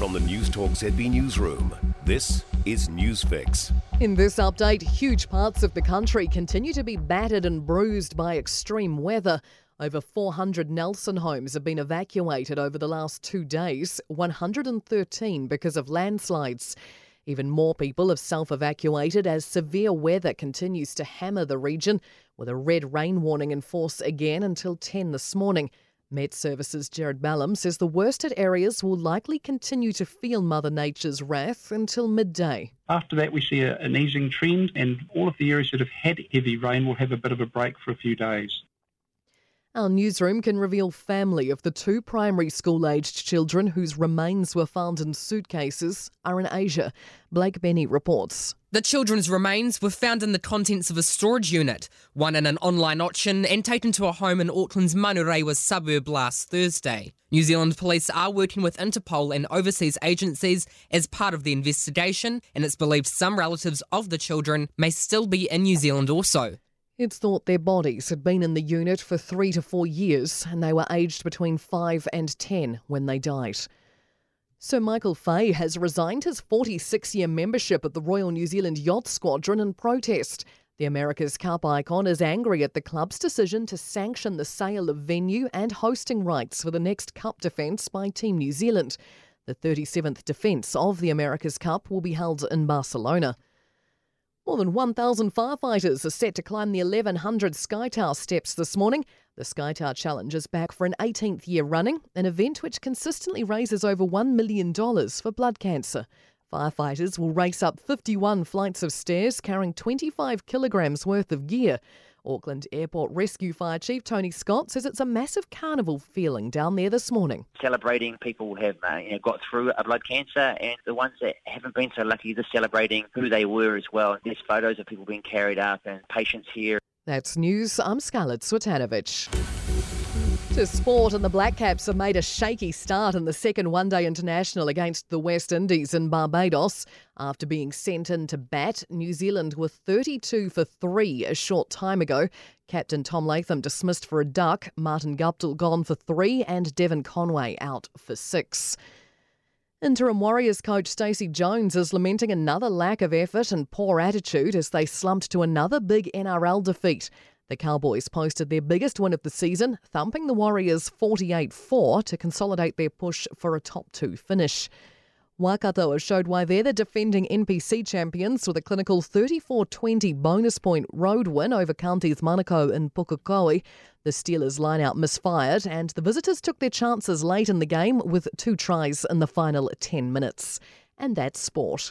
From the Newstalk ZB Newsroom, this is Newsfix. In this update, huge parts of the country continue to be battered and bruised by extreme weather. Over 400 Nelson homes have been evacuated over the last two days, 113 because of landslides. Even more people have self evacuated as severe weather continues to hammer the region, with a red rain warning in force again until 10 this morning. Met Services Jared Ballum says the worst hit areas will likely continue to feel Mother Nature's wrath until midday. After that, we see a, an easing trend, and all of the areas that have had heavy rain will have a bit of a break for a few days. Our newsroom can reveal family of the two primary school aged children whose remains were found in suitcases are in Asia. Blake Benny reports. The children's remains were found in the contents of a storage unit, one in an online auction and taken to a home in Auckland's Manurewa suburb last Thursday. New Zealand police are working with Interpol and overseas agencies as part of the investigation, and it's believed some relatives of the children may still be in New Zealand also. It's thought their bodies had been in the unit for three to four years and they were aged between five and ten when they died. Sir Michael Fay has resigned his 46 year membership at the Royal New Zealand Yacht Squadron in protest. The America's Cup icon is angry at the club's decision to sanction the sale of venue and hosting rights for the next Cup defence by Team New Zealand. The 37th defence of the America's Cup will be held in Barcelona. More than 1,000 firefighters are set to climb the 1100 Sky Tower steps this morning. The Sky Tower Challenge is back for an 18th year running, an event which consistently raises over $1 million for blood cancer. Firefighters will race up 51 flights of stairs carrying 25 kilograms worth of gear. Auckland Airport Rescue Fire Chief Tony Scott says it's a massive carnival feeling down there this morning. Celebrating people who have uh, you know, got through a blood cancer and the ones that haven't been so lucky, they're celebrating who they were as well. There's photos of people being carried up and patients here. That's news. I'm Scarlett Swetanovich. To sport, and the Black Caps have made a shaky start in the second one day international against the West Indies in Barbados. After being sent in to bat, New Zealand were 32 for 3 a short time ago. Captain Tom Latham dismissed for a duck, Martin Guptill gone for 3, and Devon Conway out for 6. Interim Warriors coach Stacey Jones is lamenting another lack of effort and poor attitude as they slumped to another big NRL defeat. The Cowboys posted their biggest win of the season, thumping the Warriors 48 4 to consolidate their push for a top two finish. Waikato showed why they're the defending NPC champions with a clinical 34 20 bonus point road win over counties Manukau and Pukekohe. The Steelers line out misfired, and the visitors took their chances late in the game with two tries in the final 10 minutes. And that's sport.